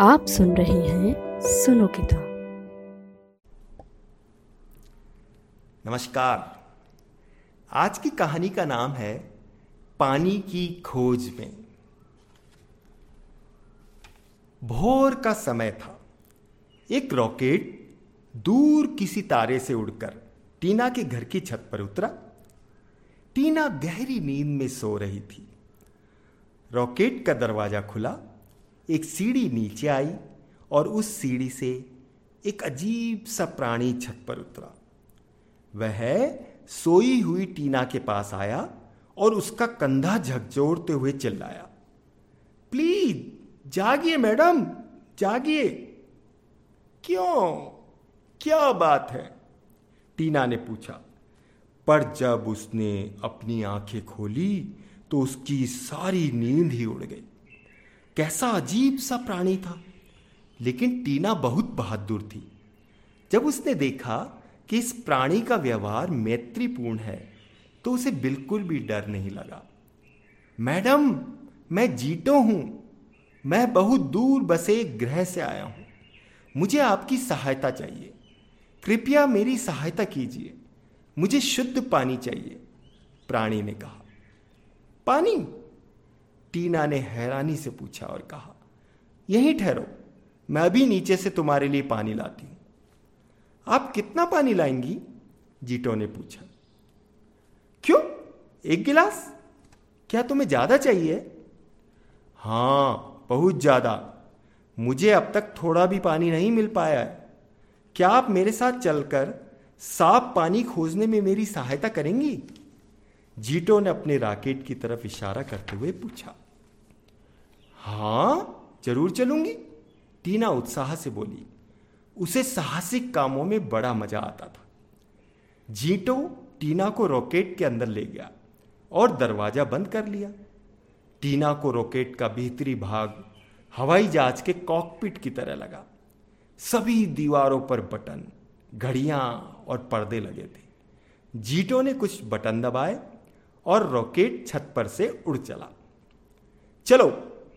आप सुन रहे हैं सुनो किताब नमस्कार। आज की कहानी का नाम है पानी की खोज में। भोर का समय था। एक रॉकेट दूर किसी तारे से उड़कर टीना के घर की छत पर उतरा। टीना गहरी नींद में सो रही थी। रॉकेट का दरवाज़ा खुला। एक सीढ़ी नीचे आई और उस सीढ़ी से एक अजीब सा प्राणी छत पर उतरा। वह सोई हुई टीना के पास आया और उसका कंधा झकझोरते हुए चिल्लाया, प्लीज़, जागिए मैडम, जागिए। क्यों? क्या बात है? टीना ने पूछा, पर जब उसने अपनी आँखें खोली तो उसकी सारी नींद ही उड़ गई। कैसा अजीब सा प्राणी था। लेकिन टीना बहुत बहादुर थी। जब उसने देखा कि इस प्राणी का व्यवहार मैत्रीपूर्ण है तो उसे बिल्कुल भी डर नहीं लगा। मैडम, मैं जीतो हूँ। मैं बहुत दूर बसे ग्रह से आया हूँ। मुझे आपकी सहायता चाहिए। कृपया मेरी सहायता कीजिए। मुझे शुद्ध पानी चाहिए, प्राणी ने कहा। पानी? टीना ने हैरानी से पूछा और कहा, यहीं ठहरो, मैं अभी नीचे से तुम्हारे लिए पानी लाती हूँ। आप कितना पानी लाएँगी? जीटो ने पूछा। क्यों? एक गिलास? क्या तुम्हें ज़्यादा चाहिए? हाँ, बहुत ज़्यादा। मुझे अब तक थोड़ा भी पानी नहीं मिल पाया है। क्या आप मेरे साथ चलकर साफ़ पानी खोजने में मेरी सहायता करेंगी? जीटो ने अपने राकेट की तरफ़ इशारा करते हुए पूछा, हाँ, ज़रूर चलूँगी। टीना उत्साह से बोली, उसे साहसिक कामों में बड़ा मज़ा आता था। जीटो टीना को रॉकेट के अंदर ले गया और दरवाज़ा बंद कर लिया। टीना को रॉकेट का भीतरी भाग हवाई जहाज़ के कॉकपिट की तरह लगा। सभी दीवारों पर बटन, घड़ियाँ और पर्दे लगे थे। जीटो ने कुछ बटन दबाए और रॉकेट छत पर से उड़ चला। चलो,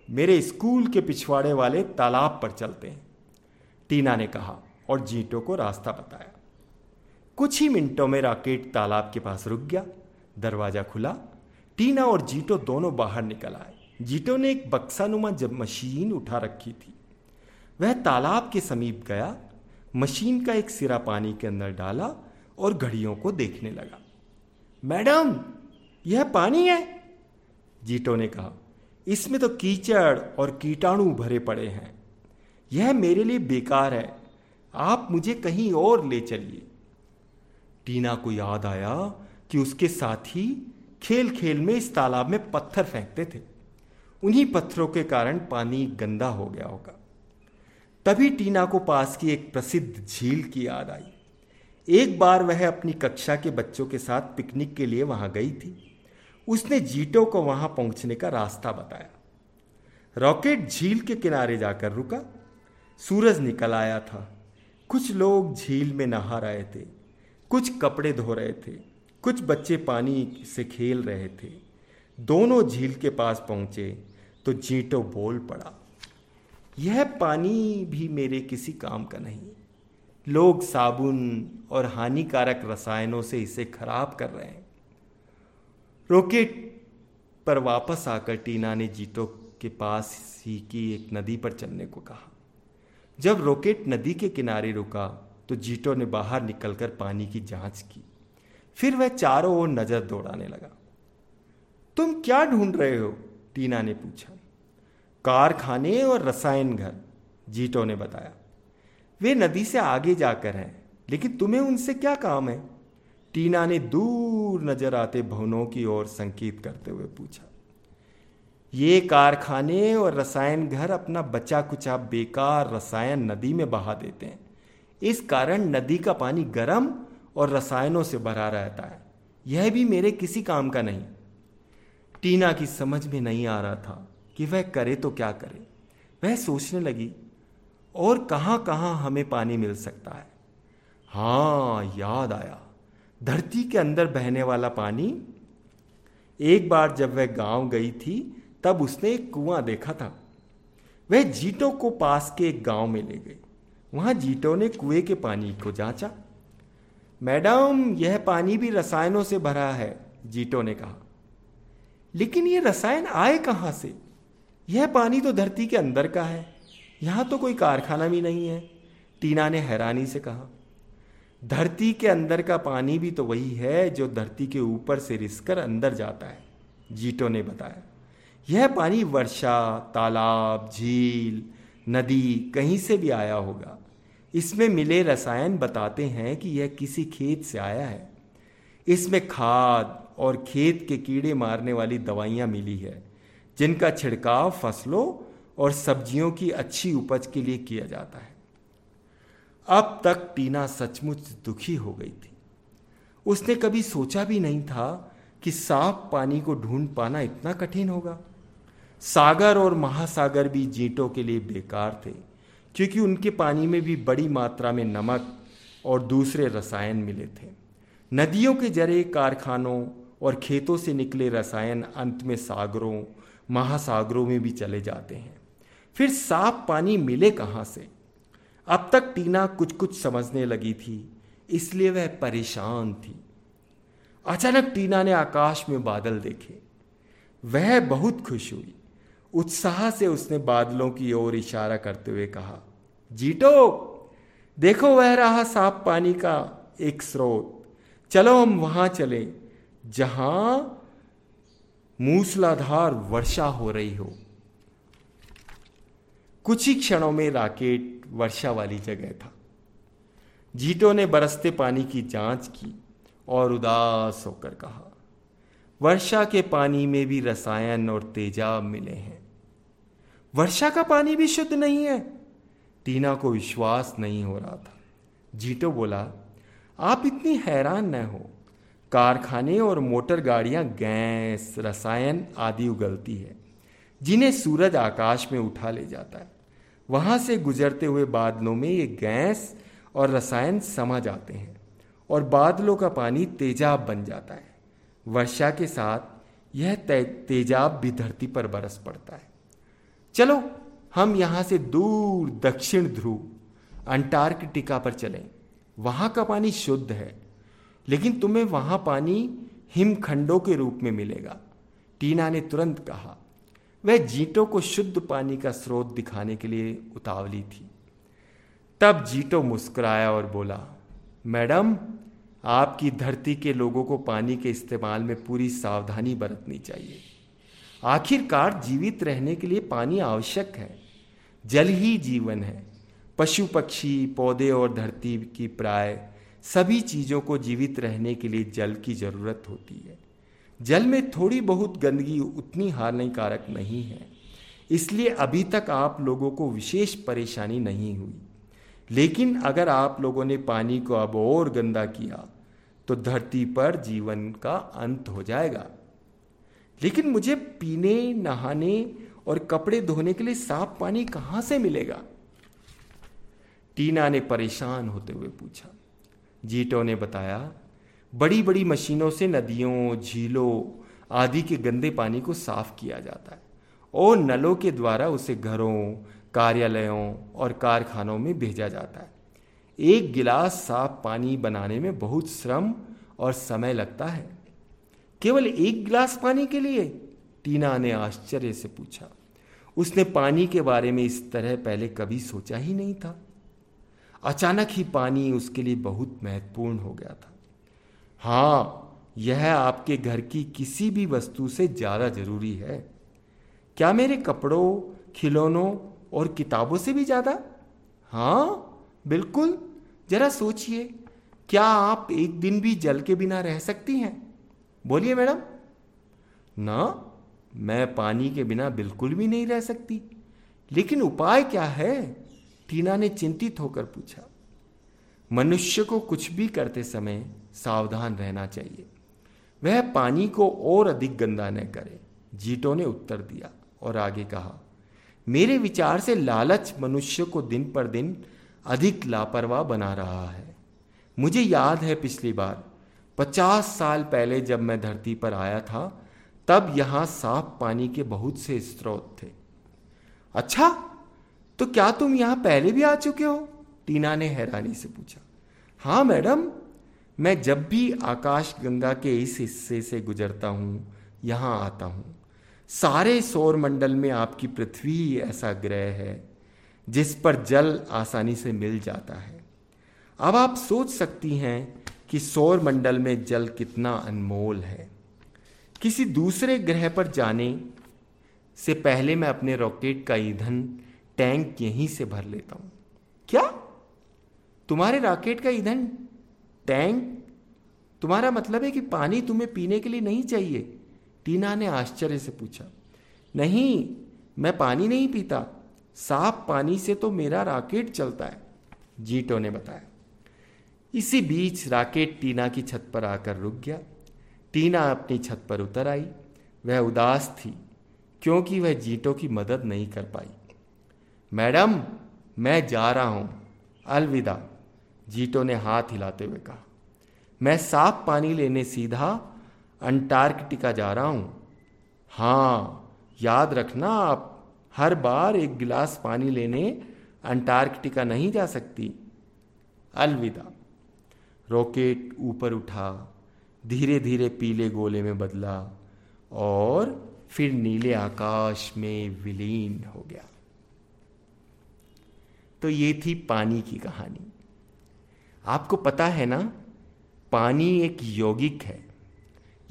मेरे स्कूल के पिछवाड़े वाले तालाब पर चलते हैं, टीना ने कहा और जीटो को रास्ता बताया। कुछ ही मिनटों में रॉकेट तालाब के पास रुक गया, दरवाज़ा खुला, टीना और जीटो दोनों बाहर निकल आए। जीटो ने एक बक्सानुमा जब मशीन उठा रखी थी, वह तालाब के समीप गया, मशीन का एक सिरा पानी के अंदर डाला और घड़ियों को देखने लगा। मैडम यह पानी है? जीटो ने कहा, इसमें तो कीचड़ और कीटाणु भरे पड़े हैं। यह मेरे लिए बेकार है। आप मुझे कहीं और ले चलिए। टीना को याद आया कि उसके साथी खेल खेल में इस तालाब में पत्थर फेंकते थे। उन्हीं पत्थरों के कारण पानी गंदा हो गया होगा। तभी टीना को पास की एक प्रसिद्ध झील की याद आई। एक बार वह अपनी कक्षा के बच्चों के साथ पिकनिक के लिए वहाँ गई थी। उसने जीटो को वहाँ पहुँचने का रास्ता बताया। रॉकेट झील के किनारे जाकर रुका। सूरज निकल आया था। कुछ लोग झील में नहा रहे थे। कुछ कपड़े धो रहे थे। कुछ बच्चे पानी से खेल रहे थे। दोनों झील के पास पहुँचे तो जीटो बोल पड़ा, यह पानी भी मेरे किसी काम का नहीं। लोग साबुन और हानिकारक रसायनों से इसे खराब कर रहे हैं। रॉकेट पर वापस आकर टीना ने जीतो के पास ही की एक नदी पर चलने को कहा। जब रॉकेट नदी के किनारे रुका तो जीटो ने बाहर निकलकर पानी की जाँच की। फिर वह चारों ओर नज़र दौड़ाने लगा। तुम क्या ढूंढ रहे हो? टीना ने पूछा। कारखाने और रसायन घर जीटो ने बताया। वे नदी से आगे जाकर हैं, लेकिन तुम्हें उनसे क्या काम है? टीना ने दूर नज़र आते भवनों की ओर संकेत करते हुए पूछा, ये कारखाने और रसायन घर अपना बचा कुचा बेकार रसायन नदी में बहा देते हैं। इस कारण नदी का पानी गर्म और रसायनों से भरा रहता है। यह भी मेरे किसी काम का नहीं। टीना की समझ में नहीं आ रहा था कि वह करे तो क्या करे। वह सोचने लगी, और कहाँ कहाँ हमें पानी मिल सकता है? हाँ, याद आया। धरती के अंदर बहने वाला पानी, एक बार जब वह गाँव गई थी, तब उसने एक कुआँ देखा था। वह जीटो को पास के एक गाँव में ले गए वहाँ जीटो ने कुएँ के पानी को जांचा। मैडम, यह पानी भी रसायनों से भरा है, जीटो ने कहा। लेकिन यह रसायन आए कहाँ से? यह पानी तो धरती के अंदर का है। यहाँ तो कोई कारखाना भी नहीं है, टीना ने हैरानी से कहा। धरती के अंदर का पानी भी तो वही है जो धरती के ऊपर से रिसकर अंदर जाता है, जीटो ने बताया। यह पानी वर्षा, तालाब, झील, नदी कहीं से भी आया होगा। इसमें मिले रसायन बताते हैं कि यह किसी खेत से आया है। इसमें खाद और खेत के कीड़े मारने वाली दवाइयाँ मिली है, जिनका छिड़काव फ़सलों और सब्जियों की अच्छी उपज के लिए किया जाता है। अब तक टीना सचमुच दुखी हो गई थी। उसने कभी सोचा भी नहीं था कि साफ़ पानी को ढूंढ पाना इतना कठिन होगा। सागर और महासागर भी जीटों के लिए बेकार थे, क्योंकि उनके पानी में भी बड़ी मात्रा में नमक और दूसरे रसायन मिले थे। नदियों के जरे कारखानों और खेतों से निकले रसायन अंत में सागरों, महासागरों में भी चले जाते हैं। फिर साफ़ पानी मिले कहाँ से? अब तक टीना कुछ कुछ समझने लगी थी, इसलिए वह परेशान थी। अचानक टीना ने आकाश में बादल देखे। वह बहुत खुश हुई। उत्साह से उसने बादलों की ओर इशारा करते हुए कहा, जीटो, देखो वह रहा साफ़ पानी का एक स्रोत। चलो हम वहाँ चले, जहाँ मूसलाधार वर्षा हो रही हो। कुछ ही क्षणों में राकेट वर्षा वाली जगह था। जीटो ने बरसते पानी की जाँच की और उदास होकर कहा, वर्षा के पानी में भी रसायन और तेजाब मिले हैं। वर्षा का पानी भी शुद्ध नहीं है। टीना को विश्वास नहीं हो रहा था। जीटो बोला, आप इतनी हैरान न हो। कारखाने और मोटर गाड़ियाँ, गैस, रसायन आदि उगलती है, जिन्हें सूरज आकाश में उठा ले जाता है। वहाँ से गुजरते हुए बादलों में ये गैस और रसायन समा जाते हैं और बादलों का पानी तेजाब बन जाता है। वर्षा के साथ यह तेजाब भी धरती पर बरस पड़ता है। चलो, हम यहाँ से दूर दक्षिण ध्रुव, अंटार्कटिका पर चलें। वहाँ का पानी शुद्ध है, लेकिन तुम्हें वहाँ पानी हिमखंडों के रूप में मिलेगा। टीना ने तुरंत कहा वह जीटो को शुद्ध पानी का स्रोत दिखाने के लिए उतावली थी। तब जीटो मुस्कुराया और बोला, मैडम, आपकी धरती के लोगों को पानी के इस्तेमाल में पूरी सावधानी बरतनी चाहिए। आखिरकार जीवित रहने के लिए पानी आवश्यक है। जल ही जीवन है। पशु, पक्षी, पौधे और धरती की प्राय सभी चीज़ों को जीवित रहने के लिए जल की ज़रूरत होती है। जल में थोड़ी बहुत गंदगी उतनी हानिकारक नहीं है। इसलिए अभी तक आप लोगों को विशेष परेशानी नहीं हुई। लेकिन अगर आप लोगों ने पानी को अब और गंदा किया तो धरती पर जीवन का अंत हो जाएगा। लेकिन मुझे पीने, नहाने और कपड़े धोने के लिए साफ़ पानी कहाँ से मिलेगा? टीना ने परेशान होते हुए पूछा। जीटो ने बताया बड़ी बड़ी मशीनों से नदियों, झीलों आदि के गंदे पानी को साफ़ किया जाता है और नलों के द्वारा उसे घरों, कार्यालयों और कारखानों में भेजा जाता है। एक गिलास साफ़ पानी बनाने में बहुत श्रम और समय लगता है। केवल एक गिलास पानी के लिए? टीना ने आश्चर्य से पूछा। उसने पानी के बारे में इस तरह पहले कभी सोचा ही नहीं था। अचानक ही पानी उसके लिए बहुत महत्वपूर्ण हो गया था। हाँ यह आपके घर की किसी भी वस्तु से ज़्यादा ज़रूरी है। क्या मेरे कपड़ों, खिलौनों और किताबों से भी ज़्यादा? हाँ बिल्कुल। जरा सोचिए, क्या आप एक दिन भी जल के बिना रह सकती हैं? बोलिए मैडम। ना, मैं पानी के बिना बिल्कुल भी नहीं रह सकती। लेकिन उपाय क्या है? टीना ने चिंतित होकर पूछा। मनुष्य को कुछ भी करते समय सावधान रहना चाहिए। वह पानी को और अधिक गंदा न करे। जीटो ने उत्तर दिया और आगे कहा, मेरे विचार से लालच मनुष्य को दिन पर दिन अधिक लापरवाह बना रहा है। मुझे याद है पिछली बार, पचास साल पहले जब मैं धरती पर आया था, तब यहाँ साफ़ पानी के बहुत से स्रोत थे। अच्छा तो क्या तुम यहाँ पहले भी आ चुके हो? टीना ने हैरानी से पूछा। हाँ मैडम मैं जब भी आकाश गंगा के इस हिस्से से गुजरता हूँ, यहाँ आता हूँ। सारे सौर मंडल में आपकी पृथ्वी ही ऐसा ग्रह है, जिस पर जल आसानी से मिल जाता है। अब आप सोच सकती हैं कि सौर मंडल में जल कितना अनमोल है। किसी दूसरे ग्रह पर जाने से पहले मैं अपने रॉकेट का ईंधन टैंक यहीं से भर लेता हूँ। क्या? तुम्हारे रॉकेट का ईंधन टैंक? तुम्हारा मतलब है कि पानी तुम्हें पीने के लिए नहीं चाहिए। टीना ने आश्चर्य से पूछा। नहीं, मैं पानी नहीं पीता। साफ़ पानी से तो मेरा राकेट चलता है, जीटो ने बताया। इसी बीच राकेट टीना की छत पर आकर रुक गया। टीना अपनी छत पर उतर आई। वह उदास थी, क्योंकि वह जीटो की मदद नहीं कर पाई। मैडम, मैं जा रहा हूँ। अलविदा। जीटो ने हाथ हिलाते हुए कहा, मैं साफ़ पानी लेने सीधा अंटार्कटिका जा रहा हूँ। हाँ याद रखना आप, हर बार एक गिलास पानी लेने अंटार्कटिका नहीं जा सकती। अलविदा। रॉकेट ऊपर उठा धीरे धीरे पीले गोले में बदला और फिर नीले आकाश में विलीन हो गया। तो ये थी पानी की कहानी। आपको पता है ना, पानी एक यौगिक है।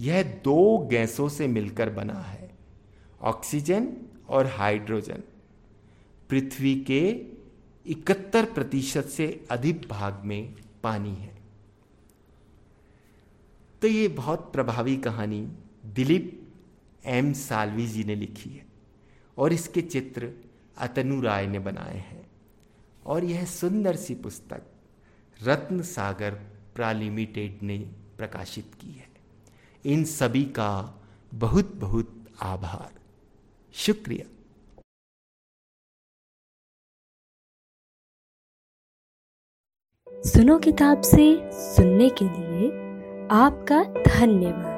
यह दो गैसों से मिलकर बना है, ऑक्सीजन और हाइड्रोजन। पृथ्वी के इकहत्तर प्रतिशत से अधिक भाग में पानी है। तो ये बहुत प्रभावी कहानी दिलीप एम सालवी जी ने लिखी है और इसके चित्र अतनु राय ने बनाए हैं। और यह सुंदर सी पुस्तक रत्न सागर प्रालिमिटेड ने प्रकाशित की है। इन सभी का बहुत बहुत आभार। शुक्रिया। सुनो किताब से सुनने के लिए आपका धन्यवाद।